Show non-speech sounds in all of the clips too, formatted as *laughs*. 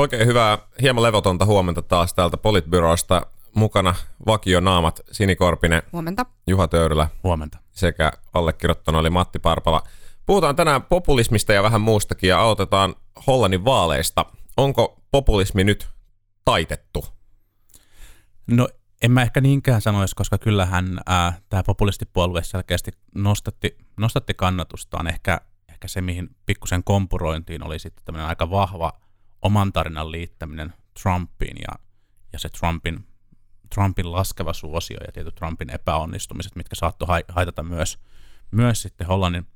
Oikein hyvää, hieman levotonta huomenta taas täältä Politbyrosta. Mukana vakionaamat Sini Korpinen, Huomenta. Juha Töyrylä Huomenta. sekä allekirjoittanut oli Matti Parpala. Puhutaan tänään populismista ja vähän muustakin ja aloitetaan Hollannin vaaleista. Onko populismi nyt taitettu? No en mä ehkä niinkään sanoisi, koska kyllähän tämä populistipuolue selkeästi nostatti, nostatti kannatustaan. Ehkä, ehkä se, mihin pikkusen kompurointiin oli sitten tämmöinen aika vahva oman tarinan liittäminen Trumpiin ja, ja se Trumpin, Trumpin laskeva suosio ja tietyt Trumpin epäonnistumiset, mitkä saattoi haitata myös, myös sitten Hollannin,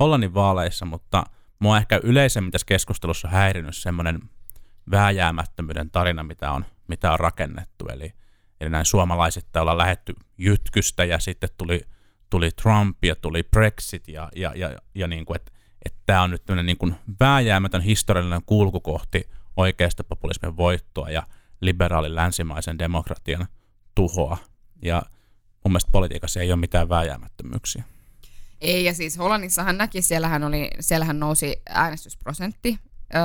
Hollannin vaaleissa, mutta mua ehkä yleisemmin tässä keskustelussa häirinyt semmoinen vääjäämättömyyden tarina, mitä on, mitä on rakennettu. Eli, eli näin suomalaiset ollaan lähetty jytkystä ja sitten tuli, tuli Trump ja tuli Brexit ja, ja, ja, ja niin kuin, että tämä on nyt niin kuin vääjäämätön historiallinen kulku kohti oikeasta populismin voittoa ja liberaalin länsimaisen demokratian tuhoa. Ja mun mielestä politiikassa ei ole mitään vääjäämättömyyksiä. Ei, ja siis Hollannissahan näki, siellähän, oli, siellähän nousi äänestysprosentti ö,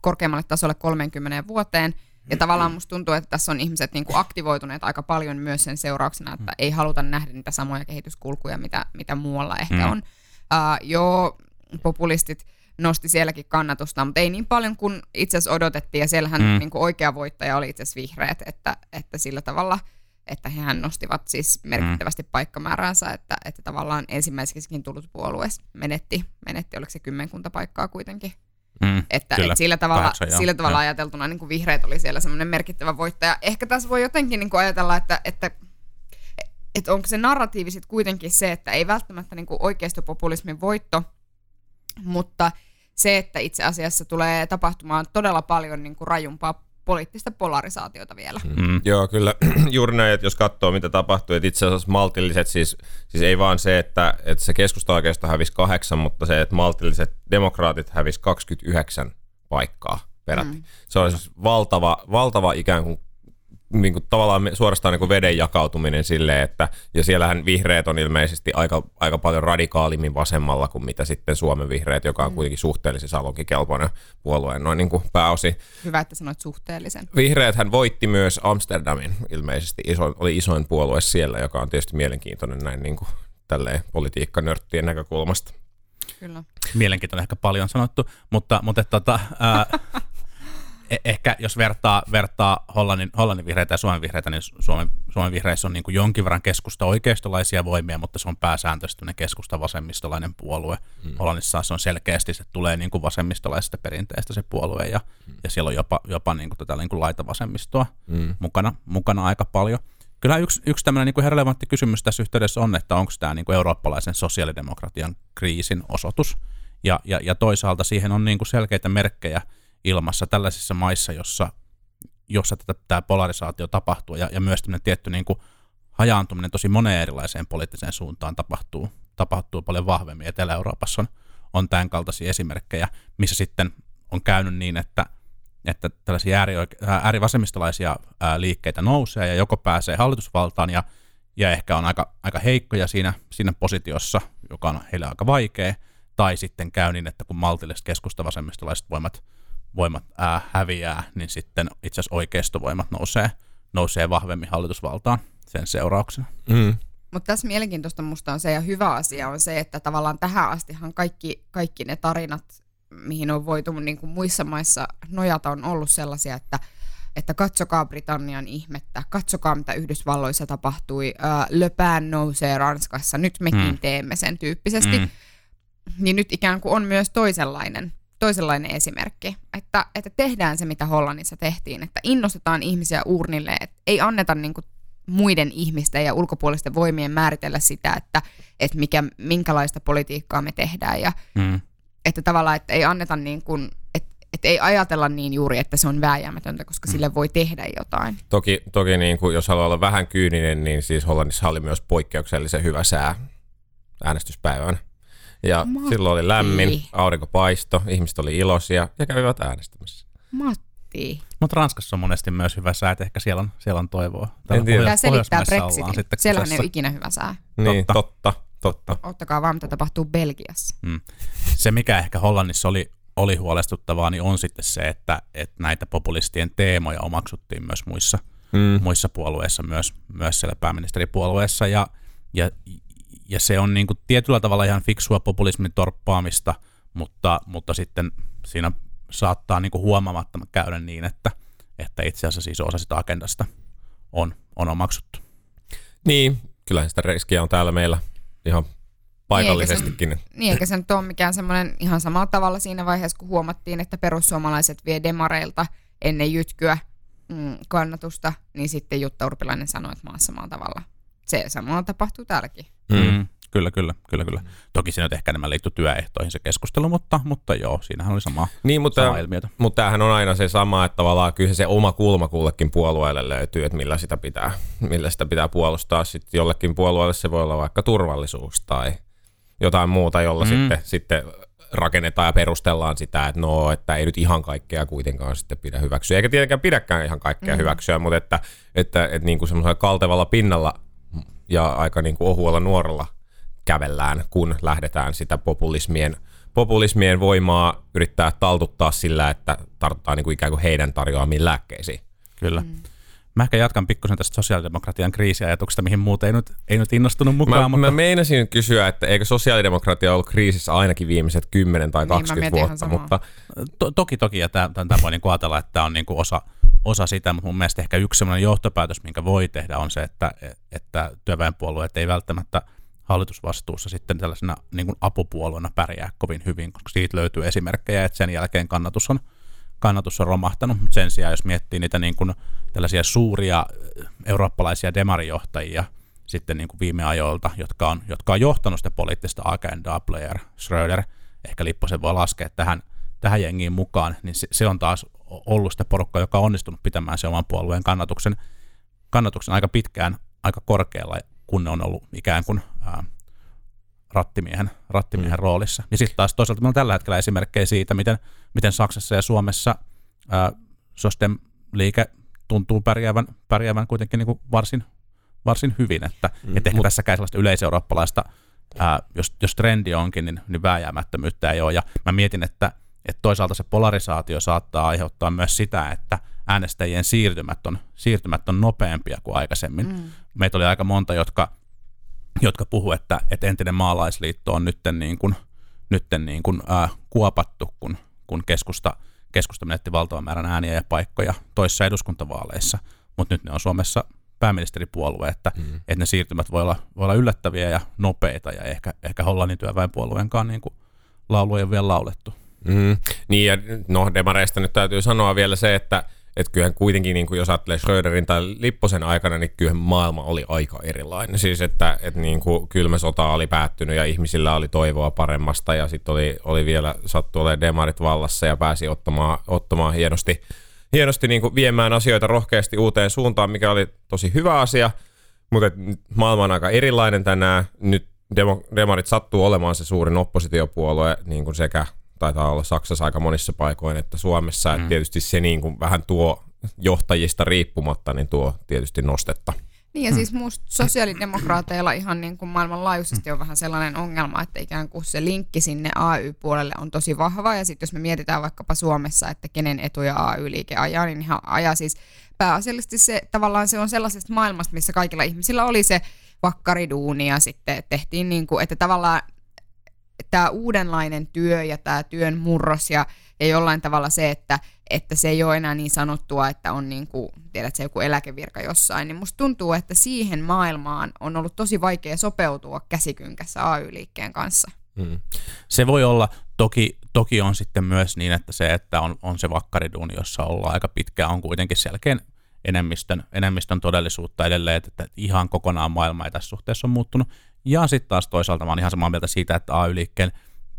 korkeammalle tasolle 30 vuoteen, ja tavallaan musta tuntuu, että tässä on ihmiset niin kuin aktivoituneet aika paljon myös sen seurauksena, että ei haluta nähdä niitä samoja kehityskulkuja, mitä, mitä muualla ehkä mm. on. Uh, joo, populistit nosti sielläkin kannatusta, mutta ei niin paljon kuin itse asiassa odotettiin, ja siellähän mm. niin kuin oikea voittaja oli itse asiassa vihreät, että, että sillä tavalla, että hehän nostivat siis merkittävästi mm. paikkamääräänsä, että, että tavallaan ensimmäiseksikin tullut puolue menetti, menetti, oliko se kymmenkunta paikkaa kuitenkin. Mm, että, kyllä, että sillä tavalla, kahdeksan, sillä tavalla ajateltuna niin kuin vihreät oli siellä semmoinen merkittävä voittaja. Ehkä tässä voi jotenkin niin kuin ajatella, että, että että onko se narratiivi sitten kuitenkin se, että ei välttämättä niin oikeistopopulismin voitto, mutta se, että itse asiassa tulee tapahtumaan todella paljon niin kuin rajumpaa poliittista polarisaatiota vielä. Mm. Joo, kyllä *clears throat* juuri näin, että jos katsoo mitä tapahtuu, että itse asiassa maltilliset, siis, siis ei vaan se, että, että se keskusta oikeastaan hävisi kahdeksan, mutta se, että maltilliset demokraatit hävisi 29 paikkaa peräti. Mm. Se on siis valtava, valtava ikään kuin niin kuin tavallaan suorastaan niin kuin veden jakautuminen silleen, että ja siellähän vihreät on ilmeisesti aika, aika paljon radikaalimmin vasemmalla kuin mitä sitten Suomen vihreät, joka on mm. kuitenkin suhteellisen salokikelpoinen puolue noin niin kuin pääosi. Hyvä, että sanoit suhteellisen. Vihreät hän voitti myös Amsterdamin ilmeisesti, iso, oli isoin puolue siellä, joka on tietysti mielenkiintoinen näin niin kuin tälleen politiikkanörttien näkökulmasta. Kyllä. Mielenkiintoinen ehkä paljon sanottu, mutta, mutta tota, ää, *laughs* ehkä jos vertaa, vertaa Hollannin, Hollannin vihreitä ja Suomen vihreitä, niin Suomen, Suomen vihreissä on niin kuin jonkin verran keskusta oikeistolaisia voimia, mutta se on pääsääntöisesti keskusta vasemmistolainen puolue. Hmm. Hollannissa se on selkeästi, se tulee niin kuin vasemmistolaisesta perinteestä se puolue, ja, hmm. ja siellä on jopa, jopa niin kuin tätä niin kuin laitavasemmistoa hmm. mukana, mukana aika paljon. Kyllä yksi, yksi tämmöinen niin kuin relevantti kysymys tässä yhteydessä on, että onko tämä niin kuin eurooppalaisen sosiaalidemokratian kriisin osoitus, ja, ja, ja toisaalta siihen on niin kuin selkeitä merkkejä, ilmassa tällaisissa maissa, jossa, jossa tätä, tämä polarisaatio tapahtuu ja, ja myös tämmöinen tietty niin kuin hajaantuminen tosi moneen erilaiseen poliittiseen suuntaan tapahtuu, tapahtuu paljon vahvemmin. Etelä-Euroopassa on, on tämän kaltaisia esimerkkejä, missä sitten on käynyt niin, että, että tällaisia äärivasemmistolaisia ää, liikkeitä nousee ja joko pääsee hallitusvaltaan ja, ja ehkä on aika, aika heikkoja siinä, siinä positiossa, joka on heille aika vaikea, tai sitten käy niin, että kun maltilliset keskustavasemmistolaiset voimat voimat ää, häviää, niin sitten itse asiassa oikeistovoimat nousee, nousee vahvemmin hallitusvaltaan sen seurauksena. Mm. Mutta tässä mielenkiintoista musta on se ja hyvä asia on se, että tavallaan tähän astihan kaikki, kaikki ne tarinat, mihin on voitu niin kuin muissa maissa nojata, on ollut sellaisia, että että katsokaa Britannian ihmettä, katsokaa mitä Yhdysvalloissa tapahtui, äh, Pen nousee Ranskassa, nyt mekin mm. teemme sen tyyppisesti. Mm. Niin nyt ikään kuin on myös toisenlainen toisenlainen esimerkki, että, että tehdään se, mitä Hollannissa tehtiin, että innostetaan ihmisiä urnille, että ei anneta niin kuin muiden ihmisten ja ulkopuolisten voimien määritellä sitä, että, että mikä, minkälaista politiikkaa me tehdään ja mm. että tavallaan, että ei anneta niin kuin, että että ei ajatella niin juuri, että se on vääjäämätöntä, koska mm. sille voi tehdä jotain. Toki, toki niin kuin, jos haluaa olla vähän kyyninen, niin siis Hollannissa oli myös poikkeuksellisen hyvä sää äänestyspäivänä. Ja Matti. silloin oli lämmin, aurinko paisto, ihmiset oli iloisia ja kävivät äänestämässä. Matti. Mutta Ranskassa on monesti myös hyvä sää, että ehkä siellä on, siellä on toivoa. en tiedä. Tämä selittää Brexitin. Siellä on ei ole ikinä hyvä sää. Niin, totta. totta, totta. Ottakaa vaan, mitä tapahtuu Belgiassa. Hmm. Se, mikä ehkä Hollannissa oli, oli huolestuttavaa, niin on sitten se, että, että näitä populistien teemoja omaksuttiin myös muissa, mm. muissa puolueissa, myös, myös siellä pääministeripuolueessa, ja, ja, ja se on niin kuin tietyllä tavalla ihan fiksua populismin torppaamista, mutta, mutta sitten siinä saattaa niin kuin huomaamatta käydä niin, että, että itse asiassa siis osa sitä agendasta on, on omaksuttu. Niin, kyllähän sitä riskiä on täällä meillä ihan paikallisestikin. Niin eikä, se, niin, eikä se nyt ole mikään semmoinen ihan samalla tavalla siinä vaiheessa, kun huomattiin, että perussuomalaiset vie demareilta ennen jytkyä mm, kannatusta, niin sitten Jutta Urpilainen sanoi, että maassa samalla tavalla. Se samalla tapahtuu täälläkin. Mm. Mm. Kyllä, kyllä, kyllä, kyllä. Toki siinä ehkä enemmän liittyy työehtoihin se keskustelu, mutta, mutta joo, siinähän oli sama, niin, mutta, sama ilmiötä. Mutta tämähän on aina se sama, että tavallaan kyllä se oma kulma kullekin puolueelle löytyy, että millä sitä pitää, millä sitä pitää puolustaa. Sitten jollekin puolueelle se voi olla vaikka turvallisuus tai jotain muuta, jolla mm. sitten, sitten rakennetaan ja perustellaan sitä, että no, että ei nyt ihan kaikkea kuitenkaan sitten pidä hyväksyä. Eikä tietenkään pidäkään ihan kaikkea mm. hyväksyä, mutta että, että, että, että niin kuin semmoisella kaltevalla pinnalla ja aika niin kuin ohuella nuorella kävellään, kun lähdetään sitä populismien, populismien voimaa yrittää taltuttaa sillä, että tartutaan niin kuin ikään kuin heidän tarjoamiin lääkkeisiin. Kyllä. Mm. Mä ehkä jatkan pikkusen tästä sosiaalidemokratian kriisiajatuksesta, mihin muuten ei nyt, ei nyt innostunut mukaan. Mä, mutta... mä meinasin kysyä, että eikö sosiaalidemokratia ollut kriisissä ainakin viimeiset 10 tai 20 niin, vuotta, mutta... To, toki, toki, ja tämä voi niin ajatella, että tämä on niin kuin osa, osa sitä, mutta mun mielestä ehkä yksi sellainen johtopäätös, minkä voi tehdä, on se, että, että työväenpuolueet ei välttämättä – hallitusvastuussa sitten tällaisena niin kuin apupuolueena pärjää kovin hyvin, koska siitä löytyy esimerkkejä, että sen jälkeen kannatus on, kannatus on romahtanut, mutta sen sijaan jos miettii niitä niin kuin tällaisia suuria äh, eurooppalaisia demarijohtajia sitten niin kuin viime ajoilta, jotka on, jotka on johtanut sitä poliittista agendaa, Blair, Schröder, ehkä Lipposen voi laskea tähän, tähän jengiin mukaan, niin se, se on taas ollut sitä porukkaa, joka on onnistunut pitämään se oman puolueen kannatuksen, kannatuksen aika pitkään aika korkealla kun ne on ollut ikään kuin ää, rattimiehen, rattimiehen mm. roolissa. Ja sitten taas toisaalta meillä on tällä hetkellä esimerkkejä siitä, miten, miten Saksassa ja Suomessa ää, Sostem liike tuntuu pärjäävän, pärjäävän kuitenkin niin kuin varsin, varsin hyvin, että mm. et ehkä Mut, tässäkään sellaista yleiseurooppalaista, ää, jos, jos trendi onkin, niin, niin vääjäämättömyyttä ei ole. Ja mä mietin, että, että toisaalta se polarisaatio saattaa aiheuttaa myös sitä, että äänestäjien siirtymät on, siirtymät on nopeampia kuin aikaisemmin. Mm. Meitä oli aika monta, jotka, jotka puhu, että, että entinen maalaisliitto on nytten niin kuin, nytten niin kuin, ää, kuopattu, kun, kun keskusta, keskusta menetti valtavan määrän ääniä ja paikkoja toissa eduskuntavaaleissa, mutta nyt ne on Suomessa pääministeripuolue, että, mm. että ne siirtymät voi olla, voi olla yllättäviä ja nopeita ja ehkä, ehkä Hollannin työväenpuolueenkaan niin kuin lauluja on vielä laulettu. Mm. Niin ja no demareista nyt täytyy sanoa vielä se, että että kyllähän kuitenkin, niin kuin jos ajattelee Schröderin tai Lipposen aikana, niin kyllähän maailma oli aika erilainen. Siis että, että niin kuin kylmä sota oli päättynyt ja ihmisillä oli toivoa paremmasta ja sitten oli, oli vielä sattu olemaan demarit vallassa ja pääsi ottamaan, ottamaan hienosti, hienosti niin kuin viemään asioita rohkeasti uuteen suuntaan, mikä oli tosi hyvä asia. Mutta maailma on aika erilainen tänään. Nyt demo, demarit sattuu olemaan se suurin oppositiopuolue niin kuin sekä taitaa olla Saksassa aika monissa paikoin, että Suomessa, mm. että tietysti se niin kuin vähän tuo johtajista riippumatta, niin tuo tietysti nostetta. Niin ja mm. siis musta sosiaalidemokraateilla ihan niin kuin maailmanlaajuisesti on vähän sellainen ongelma, että ikään kuin se linkki sinne AY-puolelle on tosi vahva ja sitten jos me mietitään vaikkapa Suomessa, että kenen etuja AY-liike ajaa, niin ihan ajaa siis pääasiallisesti se tavallaan se on sellaisesta maailmasta, missä kaikilla ihmisillä oli se vakkariduuni ja sitten tehtiin niin kuin, että tavallaan tämä uudenlainen työ ja tämä työn murros ja, ja jollain tavalla se, että, että se ei ole enää niin sanottua, että on niin kuin, tiedät, se joku eläkevirka jossain, niin musta tuntuu, että siihen maailmaan on ollut tosi vaikea sopeutua käsikynkässä AY-liikkeen kanssa. Mm. Se voi olla, toki, toki on sitten myös niin, että se, että on, on se vakkariduuni, jossa ollaan aika pitkään, on kuitenkin selkeän enemmistön, enemmistön todellisuutta edelleen, että ihan kokonaan maailma ei tässä suhteessa ole muuttunut. Ja sitten taas toisaalta mä oon ihan samaa mieltä siitä, että AY-liikkeen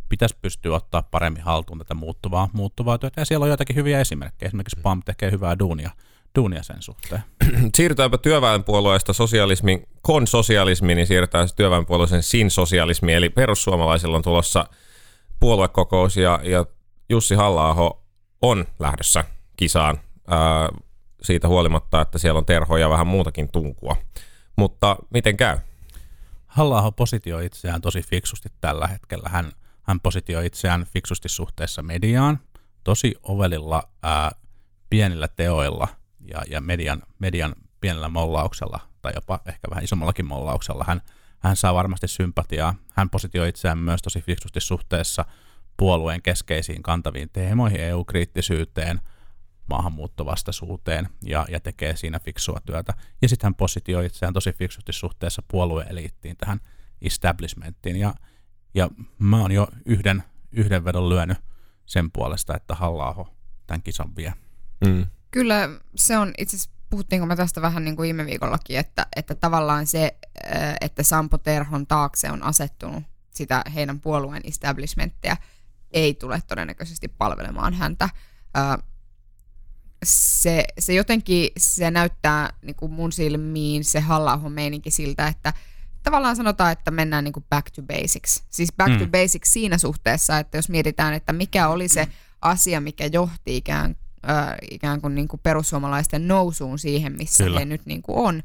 pitäisi pystyä ottaa paremmin haltuun tätä muuttuvaa, muuttuvaa työtä. Ja siellä on joitakin hyviä esimerkkejä. Esimerkiksi PAM tekee hyvää duunia, duunia sen suhteen. *clears throat* Siirrytäänpä työväenpuolueesta sosialismin, konsosialismiin, niin siirrytään työväenpuolueen sin-sosialismiin. Eli perussuomalaisilla on tulossa puoluekokous ja, ja Jussi halla on lähdössä kisaan ää, siitä huolimatta, että siellä on terhoja ja vähän muutakin tunkua. Mutta miten käy? Halla positio itseään tosi fiksusti tällä hetkellä. Hän hän positioi itseään fiksusti suhteessa mediaan, tosi ovelilla ää, pienillä teoilla ja, ja median, median pienellä mollauksella tai jopa ehkä vähän isommallakin mollauksella hän, hän saa varmasti sympatiaa. Hän positioi itseään myös tosi fiksusti suhteessa puolueen keskeisiin kantaviin teemoihin, EU-kriittisyyteen, maahanmuuttovastaisuuteen ja, ja tekee siinä fiksua työtä. Ja sitten hän positioi itseään tosi fiksusti suhteessa puolueeliittiin, tähän establishmenttiin. Ja, ja mä oon jo yhden, yhden vedon lyönyt sen puolesta, että halla tämän kisan vie. Mm. Kyllä se on itse asiassa puhuttiinko me tästä vähän niin kuin viime viikollakin, että, että tavallaan se, että Sampo Terhon taakse on asettunut sitä heidän puolueen establishmenttia, ei tule todennäköisesti palvelemaan häntä. Se, se jotenkin se näyttää niin kuin mun silmiin se halla meininki siltä, että tavallaan sanotaan, että mennään niin kuin back to basics. Siis back mm. to basics siinä suhteessa, että jos mietitään, että mikä oli se asia, mikä johti ikään äh, ikään kuin, niin kuin perussuomalaisten nousuun siihen, missä Kyllä. he nyt niin kuin on,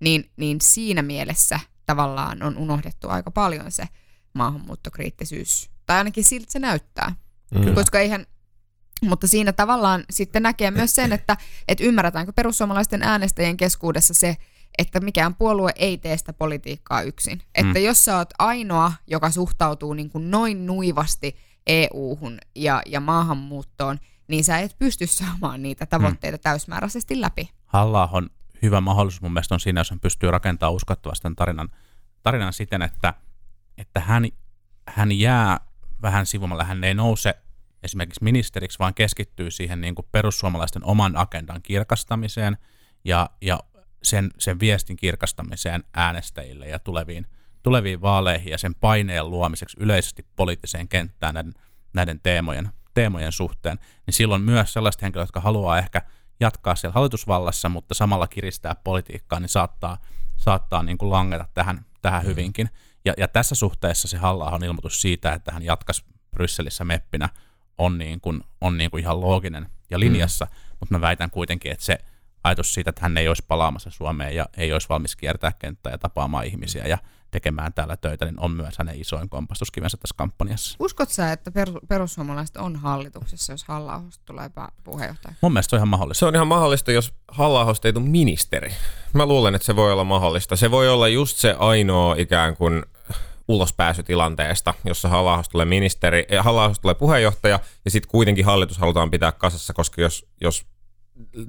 niin, niin siinä mielessä tavallaan on unohdettu aika paljon se maahanmuuttokriittisyys. Tai ainakin siltä se näyttää. Kyllä. Koska eihän, mutta siinä tavallaan sitten näkee myös sen, että, että ymmärretäänkö perussuomalaisten äänestäjien keskuudessa se, että mikään puolue ei tee sitä politiikkaa yksin. Mm. Että jos sä oot ainoa, joka suhtautuu niin kuin noin nuivasti EU-hun ja, ja maahanmuuttoon, niin sä et pysty saamaan niitä tavoitteita hmm. täysmääräisesti läpi. halla on hyvä mahdollisuus mun mielestä on siinä, jos hän pystyy rakentamaan uskottavasti tämän tarinan, tarinan siten, että, että hän, hän jää vähän sivumalle, hän ei nouse esimerkiksi ministeriksi, vaan keskittyy siihen niin kuin perussuomalaisten oman agendan kirkastamiseen ja, ja sen, sen viestin kirkastamiseen äänestäjille ja tuleviin, tuleviin vaaleihin ja sen paineen luomiseksi yleisesti poliittiseen kenttään näiden, näiden teemojen teemojen suhteen, niin silloin myös sellaiset henkilöt, jotka haluaa ehkä jatkaa siellä hallitusvallassa, mutta samalla kiristää politiikkaa, niin saattaa, saattaa niin kuin langeta tähän, tähän mm. hyvinkin. Ja, ja tässä suhteessa se halla on ilmoitus siitä, että hän jatkaisi Brysselissä meppinä, on, niin kuin, on niin kuin ihan looginen ja linjassa, mm. mutta mä väitän kuitenkin, että se ajatus siitä, että hän ei olisi palaamassa Suomeen ja ei olisi valmis kiertää kenttää ja tapaamaan ihmisiä ja tekemään täällä töitä, niin on myös hänen isoin kompastuskivensä tässä kampanjassa. Uskot sä, että perussuomalaiset on hallituksessa, jos halla tulee puheenjohtaja? Mun mielestä se on ihan mahdollista. Se on ihan mahdollista, jos halla ei tule ministeri. Mä luulen, että se voi olla mahdollista. Se voi olla just se ainoa ikään kuin ulospääsytilanteesta, jossa halla tulee ministeri, ja halla tulee puheenjohtaja, ja sitten kuitenkin hallitus halutaan pitää kasassa, koska jos, jos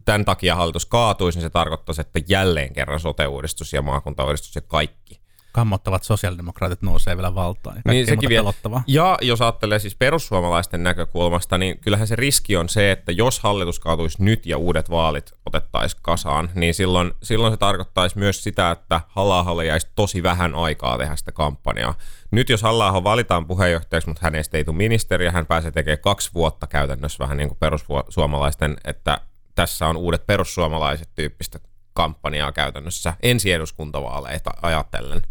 tämän takia hallitus kaatuisi, niin se tarkoittaisi, että jälleen kerran sote-uudistus ja maakuntauudistus ja kaikki kammottavat sosiaalidemokraatit nousee vielä valtaan. Niin sekin vielä. Ja jos ajattelee siis perussuomalaisten näkökulmasta, niin kyllähän se riski on se, että jos hallitus kaatuisi nyt ja uudet vaalit otettaisiin kasaan, niin silloin, silloin se tarkoittaisi myös sitä, että halla jäisi tosi vähän aikaa tehdä sitä kampanjaa. Nyt jos halla valitaan puheenjohtajaksi, mutta hänestä ei tule ministeriä, hän pääsee tekemään kaksi vuotta käytännössä vähän niin kuin perussuomalaisten, että tässä on uudet perussuomalaiset tyyppistä kampanjaa käytännössä ensi eduskuntavaaleita ajatellen,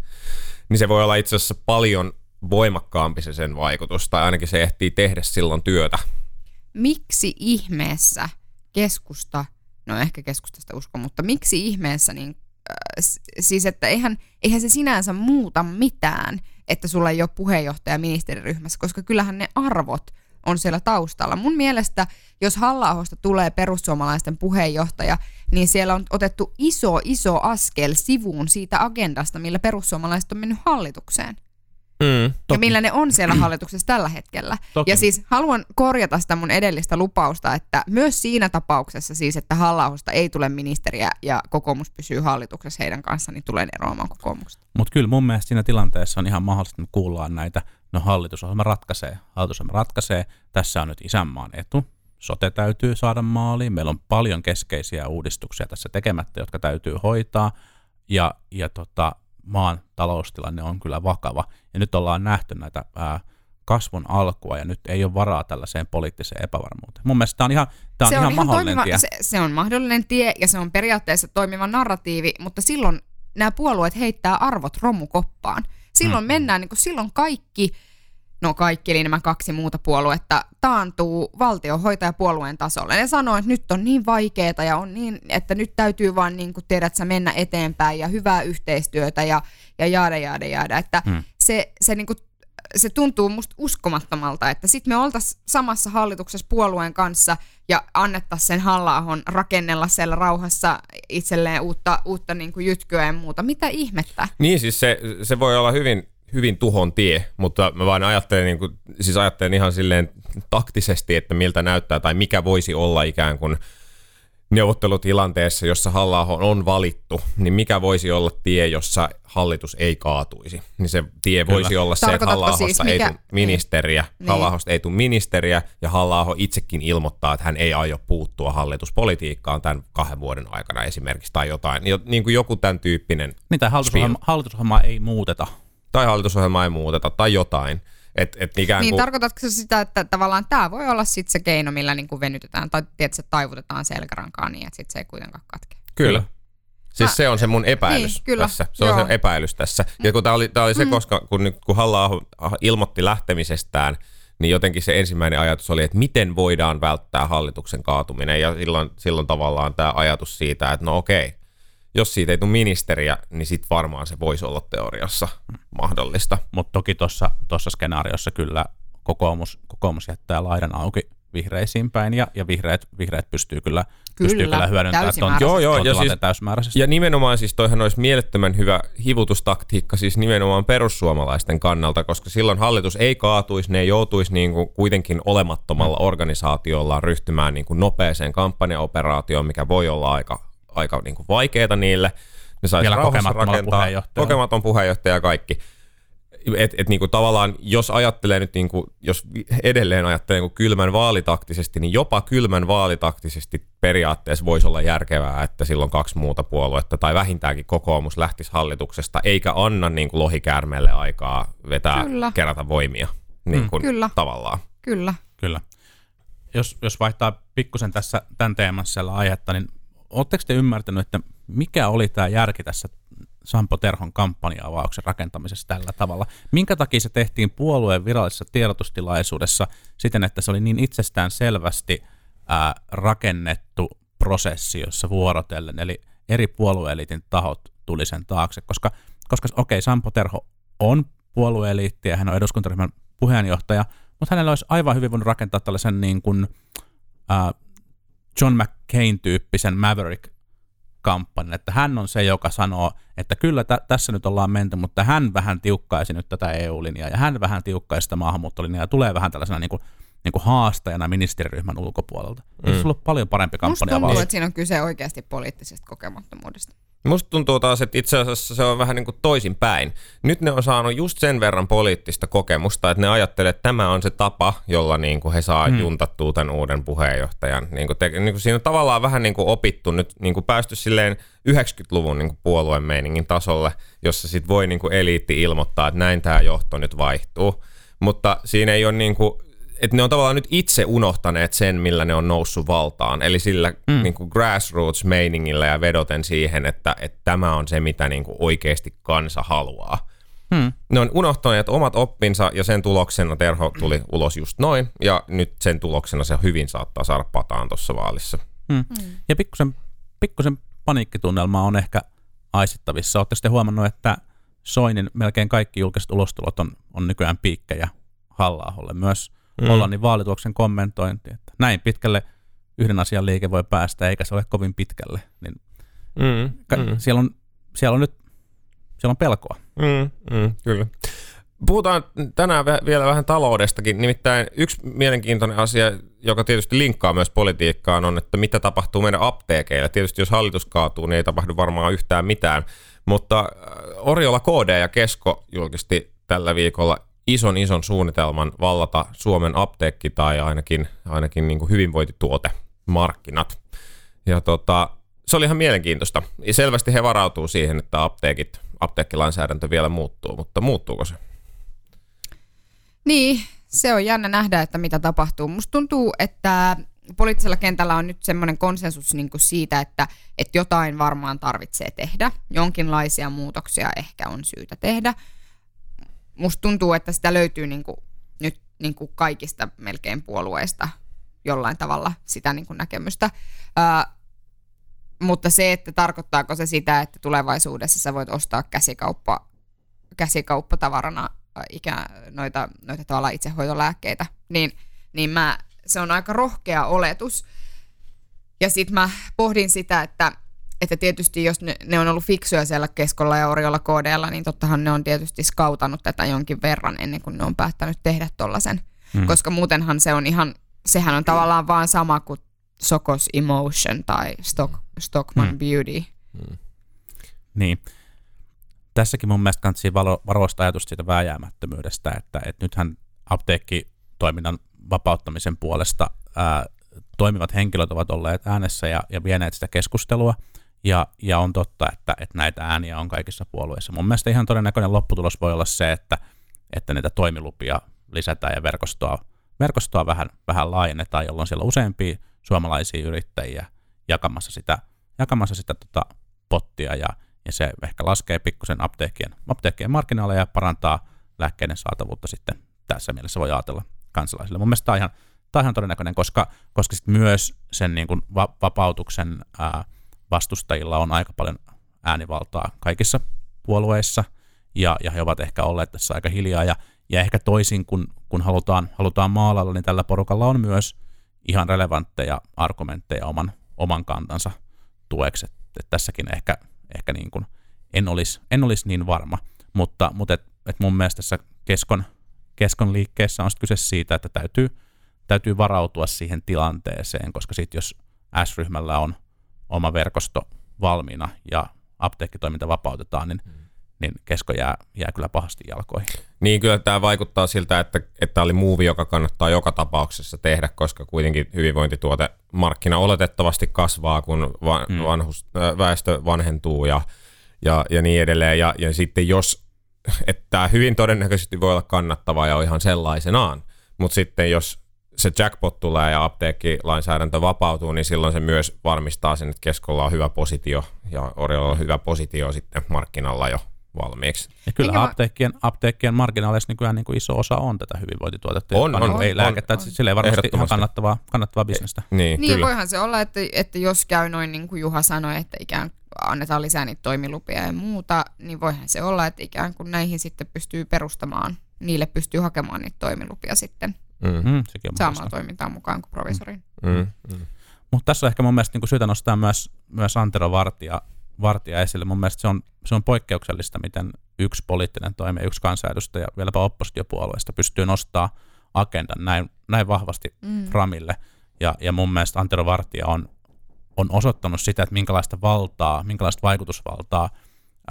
niin se voi olla itse asiassa paljon voimakkaampi se sen vaikutus, tai ainakin se ehtii tehdä silloin työtä. Miksi ihmeessä keskusta, no ehkä keskustasta usko, mutta miksi ihmeessä, niin, äh, siis että eihän, eihän se sinänsä muuta mitään, että sulla ei ole puheenjohtaja ministeriryhmässä, koska kyllähän ne arvot on siellä taustalla. Mun mielestä, jos halla tulee perussuomalaisten puheenjohtaja, niin siellä on otettu iso, iso askel sivuun siitä agendasta, millä perussuomalaiset on mennyt hallitukseen. Mm, ja millä ne on siellä *clears throat* hallituksessa tällä hetkellä. Toki. Ja siis haluan korjata sitä mun edellistä lupausta, että myös siinä tapauksessa siis, että halla ei tule ministeriä ja kokoomus pysyy hallituksessa heidän kanssaan, niin tulee eroamaan kokoomuksesta. Mutta kyllä mun mielestä siinä tilanteessa on ihan mahdollista, että me kuullaan näitä, no hallitusohjelma ratkaisee, hallitusohjelma ratkaisee, tässä on nyt isänmaan etu, sote täytyy saada maaliin, meillä on paljon keskeisiä uudistuksia tässä tekemättä, jotka täytyy hoitaa, ja, ja tota, maan taloustilanne on kyllä vakava. Ja nyt ollaan nähty näitä ää, kasvun alkua ja nyt ei ole varaa tällaiseen poliittiseen epävarmuuteen. Mun mielestä tämä on ihan, tämä on se ihan, on ihan mahdollinen toimiva, tie. Se, se on mahdollinen tie ja se on periaatteessa toimiva narratiivi, mutta silloin nämä puolueet heittää arvot romukoppaan. Silloin mm. mennään, niin kuin, silloin kaikki no kaikki, eli nämä kaksi muuta puoluetta, taantuu valtiohoitajapuolueen tasolle. Ne sanoo, että nyt on niin vaikeaa ja on niin, että nyt täytyy vaan niin kuin tiedät, sä mennä eteenpäin ja hyvää yhteistyötä ja, ja jaada, jaada, jaada. Että hmm. se, se niin kuin se tuntuu musta uskomattomalta, että sitten me oltaisiin samassa hallituksessa puolueen kanssa ja annettaisiin sen halla rakennella siellä rauhassa itselleen uutta, uutta niin kuin jytkyä ja muuta. Mitä ihmettä? Niin, siis se, se voi olla hyvin, hyvin tuhon tie, mutta mä vaan ajattelen, niin kuin, siis ajattelen ihan silleen taktisesti, että miltä näyttää tai mikä voisi olla ikään kuin – neuvottelutilanteessa, jossa halla on valittu, niin mikä voisi olla tie, jossa hallitus ei kaatuisi? Niin se tie Kyllä. voisi olla se, että halla siis ei tule ministeriä, niin. halla ei tule ministeriä, ja halla itsekin ilmoittaa, että hän ei aio puuttua hallituspolitiikkaan tämän kahden vuoden aikana esimerkiksi, tai jotain, niin kuin joku tämän tyyppinen. Niin, tai hallitusohjelma, hallitusohjelmaa ei muuteta. Tai hallitusohjelmaa ei muuteta, tai jotain. Et, et ikään niin, kuin... tarkoitatko se sitä, että tavallaan tämä voi olla sitten se keino, millä niin kuin venytetään tai tietysti taivutetaan selkärankaan niin, että sitten se ei kuitenkaan katke? Kyllä. Siis se on se mun epäilys niin, kyllä. tässä. Se Joo. on se epäilys tässä. Ja kun tämä oli, tää oli se, mm. koska kun, kun halla ilmoitti lähtemisestään, niin jotenkin se ensimmäinen ajatus oli, että miten voidaan välttää hallituksen kaatuminen. Ja silloin, silloin tavallaan tämä ajatus siitä, että no okei, jos siitä ei tule ministeriä, niin sitten varmaan se voisi olla teoriassa mahdollista. Mutta toki tuossa skenaariossa kyllä kokoomus, kokoomus jättää laidan auki vihreisiin päin ja, ja vihreät, vihreät pystyy kyllä, kyllä pystyy kyllä hyödyntämään tuon, joo, joo, ja siis, täysimääräisesti. Ja nimenomaan siis toihan olisi mielettömän hyvä hivutustaktiikka siis nimenomaan perussuomalaisten kannalta, koska silloin hallitus ei kaatuisi, ne ei joutuisi niin kuin kuitenkin olemattomalla organisaatiolla ryhtymään niin kuin nopeeseen kampanjaoperaatioon, mikä voi olla aika aika niin kuin vaikeaa niille. Ne saisi Vielä kokematon puheenjohtaja. Kokematon puheenjohtaja ja kaikki. Et, et niinku tavallaan, jos ajattelee nyt, niinku, jos edelleen ajattelee niinku kylmän vaalitaktisesti, niin jopa kylmän vaalitaktisesti periaatteessa voisi olla järkevää, että silloin kaksi muuta puoluetta tai vähintäänkin kokoomus lähtisi hallituksesta, eikä anna niinku lohikäärmeelle aikaa vetää, Kyllä. kerätä voimia niin kuin, mm. Kyllä. tavallaan. Kyllä. Kyllä. Jos, jos vaihtaa pikkusen tässä tämän teemassa aihetta, niin Oletteko te ymmärtänyt, että mikä oli tämä järki tässä Sampo Terhon kampanja-avauksen rakentamisessa tällä tavalla? Minkä takia se tehtiin puolueen virallisessa tiedotustilaisuudessa siten, että se oli niin itsestään selvästi ää, rakennettu prosessi, jossa vuorotellen, eli eri puolueeliitin tahot tuli sen taakse, koska, koska okei, okay, Sampo Terho on puolueeliitti ja hän on eduskuntaryhmän puheenjohtaja, mutta hänellä olisi aivan hyvin voinut rakentaa tällaisen niin kuin, ää, John McCain-tyyppisen Maverick-kampanjan, että hän on se, joka sanoo, että kyllä t- tässä nyt ollaan menty, mutta hän vähän tiukkaisi nyt tätä EU-linjaa ja hän vähän tiukkaisi sitä maahanmuuttolinjaa ja tulee vähän tällaisena niin kuin, niin kuin haastajana ministeriryhmän ulkopuolelta. Mm. Se on ollut paljon parempi kampanja. Musta tuntuu, että siinä on kyse oikeasti poliittisesta kokemattomuudesta. Musta tuntuu taas, että itse asiassa se on vähän niin kuin toisinpäin. Nyt ne on saanut just sen verran poliittista kokemusta, että ne ajattelee, että tämä on se tapa, jolla niin kuin he saa hmm. juntattua tämän uuden puheenjohtajan. Niin kuin te, niin kuin siinä on tavallaan vähän niin kuin opittu nyt, niin kuin päästy silleen 90-luvun niin kuin puolueen meiningin tasolle, jossa sit voi niin kuin eliitti ilmoittaa, että näin tämä johto nyt vaihtuu. Mutta siinä ei ole niin kuin, että ne on tavallaan nyt itse unohtaneet sen, millä ne on noussut valtaan. Eli sillä mm. niin kuin grassroots-meiningillä ja vedoten siihen, että, että tämä on se, mitä niin kuin oikeasti kansa haluaa. Hmm. Ne on unohtaneet omat oppinsa ja sen tuloksena Terho tuli ulos just noin ja nyt sen tuloksena se hyvin saattaa saada pataan tuossa vaalissa. Hmm. Hmm. Ja pikkusen, pikkusen paniikkitunnelma on ehkä aistittavissa. Oletteko sitten huomannut, että Soinin melkein kaikki julkiset ulostulot on, on nykyään piikkejä halla Myös mm. Hollannin vaalituloksen kommentointi, että näin pitkälle yhden asian liike voi päästä, eikä se ole kovin pitkälle. Niin mm. Mm. Siellä, on, siellä on nyt siellä on pelkoa. Mm, mm, kyllä. Puhutaan tänään vielä vähän taloudestakin. Nimittäin yksi mielenkiintoinen asia, joka tietysti linkkaa myös politiikkaan, on, että mitä tapahtuu meidän apteekeille. Tietysti jos hallitus kaatuu, niin ei tapahdu varmaan yhtään mitään. Mutta äh, Oriola KD ja Kesko julkisti tällä viikolla ison ison suunnitelman vallata Suomen apteekki tai ainakin, ainakin niin kuin hyvinvointituote markkinat. Ja tota, se oli ihan mielenkiintoista. Ja selvästi he varautuu siihen, että apteekit, apteekkilainsäädäntö vielä muuttuu, mutta muuttuuko se? Niin, se on jännä nähdä, että mitä tapahtuu. Musta tuntuu, että poliittisella kentällä on nyt semmoinen konsensus niin kuin siitä, että, että jotain varmaan tarvitsee tehdä. Jonkinlaisia muutoksia ehkä on syytä tehdä musta tuntuu, että sitä löytyy niin kuin, nyt niin kuin kaikista melkein puolueista jollain tavalla sitä niin kuin näkemystä. Ää, mutta se, että tarkoittaako se sitä, että tulevaisuudessa sä voit ostaa käsikauppa, käsikauppatavarana ikä, noita, noita tavallaan itsehoitolääkkeitä, niin, niin mä, se on aika rohkea oletus. Ja sitten mä pohdin sitä, että, että tietysti jos ne, ne on ollut fiksuja siellä keskolla ja orjolla koodeella, niin tottahan ne on tietysti skautannut tätä jonkin verran ennen kuin ne on päättänyt tehdä tollasen. Mm. Koska muutenhan se on ihan, sehän on tavallaan vaan sama kuin Sokos Emotion tai Stock, Stockman mm. Beauty. Mm. Niin. Tässäkin mun mielestä kannattaa varo, varoista ajatus siitä vääjäämättömyydestä, että, että nythän apteekkitoiminnan vapauttamisen puolesta ää, toimivat henkilöt ovat olleet äänessä ja, ja vieneet sitä keskustelua, ja, ja on totta, että, että näitä ääniä on kaikissa puolueissa. Mun mielestä ihan todennäköinen lopputulos voi olla se, että, että näitä toimilupia lisätään ja verkostoa, verkostoa vähän, vähän laajennetaan, jolloin siellä on useampia suomalaisia yrittäjiä jakamassa sitä, jakamassa sitä tota pottia ja, ja se ehkä laskee pikkusen apteekkien, apteekkien markkinaaleja ja parantaa lääkkeiden saatavuutta sitten tässä mielessä voi ajatella kansalaisille. Mun mielestä tämä on ihan, tämä on ihan todennäköinen, koska, koska sit myös sen niin kuin va- vapautuksen ää, vastustajilla on aika paljon äänivaltaa kaikissa puolueissa, ja, ja he ovat ehkä olleet tässä aika hiljaa, ja, ja ehkä toisin kun, kun halutaan, halutaan maalalla, niin tällä porukalla on myös ihan relevantteja argumentteja oman, oman kantansa tueksi, että et tässäkin ehkä, ehkä niin kuin en, olisi, en olisi niin varma, mutta, mutta et, et mun mielestä tässä keskon, keskon liikkeessä on kyse siitä, että täytyy, täytyy varautua siihen tilanteeseen, koska sitten jos S-ryhmällä on oma verkosto valmiina ja apteekkitoiminta vapautetaan, niin, mm. niin kesko jää, jää kyllä pahasti jalkoihin. Niin kyllä tämä vaikuttaa siltä, että, että oli muuvi, joka kannattaa joka tapauksessa tehdä, koska kuitenkin hyvinvointituote markkina oletettavasti kasvaa, kun va- mm. vanhus, väestö vanhentuu ja, ja, ja niin edelleen. Ja, ja sitten jos, että tämä hyvin todennäköisesti voi olla kannattavaa ja ihan sellaisenaan, mutta sitten jos se jackpot tulee ja apteekkilainsäädäntö vapautuu, niin silloin se myös varmistaa sen, että keskolla on hyvä positio ja Oriolla on hyvä positio sitten markkinalla jo valmiiksi. Ja kyllä Eikä apteekkien, apteekkien marginaaleissa nykyään niin kuin iso osa on tätä hyvinvointituotetta, on, on, on, ei lääkettä, on, sille ei varmasti ihan kannattavaa, kannattavaa bisnestä. Niin, niin voihan se olla, että, että jos käy noin niin kuin Juha sanoi, että ikään annetaan lisää niitä toimilupia ja muuta, niin voihan se olla, että ikään kuin näihin sitten pystyy perustamaan, niille pystyy hakemaan niitä toimilupia sitten mm. saamaan toimintaan mukaan kuin provisori. Mm. Mm. Mm. Mutta tässä on ehkä mun mielestä niin syytä nostaa myös, myös Antero Vartija, Vartija esille. Mun mielestä se on, se on poikkeuksellista, miten yksi poliittinen toimija, yksi kansanedustaja, vieläpä oppositiopuolueesta pystyy nostaa agendan näin, näin vahvasti mm. framille. Ja, ja mun mielestä Antero Vartija on, on osoittanut sitä, että minkälaista valtaa, minkälaista vaikutusvaltaa –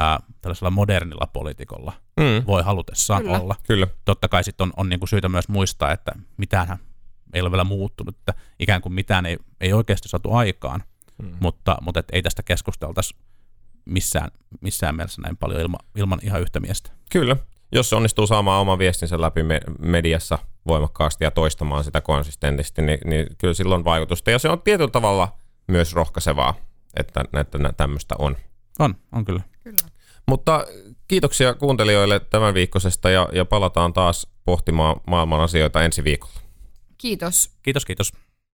ää, tällaisella modernilla poliitikolla mm. voi halutessaan Kyllä. olla. Kyllä. Totta kai sitten on, on niinku syytä myös muistaa, että mitään ei ole vielä muuttunut, että ikään kuin mitään ei, ei oikeasti saatu aikaan, mm. mutta, mutta et ei tästä keskusteltaisi missään, missään mielessä näin paljon ilma, ilman ihan yhtä miestä. Kyllä. Jos se onnistuu saamaan oman viestinsä läpi me- mediassa voimakkaasti ja toistamaan sitä konsistentisti, niin, niin kyllä silloin vaikutusta. Ja se on tietyllä tavalla myös rohkaisevaa, että, että tämmöistä on. On, on kyllä. Kyllä. Mutta kiitoksia kuuntelijoille tämän viikkoisesta ja, ja palataan taas pohtimaan maailman asioita ensi viikolla. Kiitos. Kiitos, kiitos.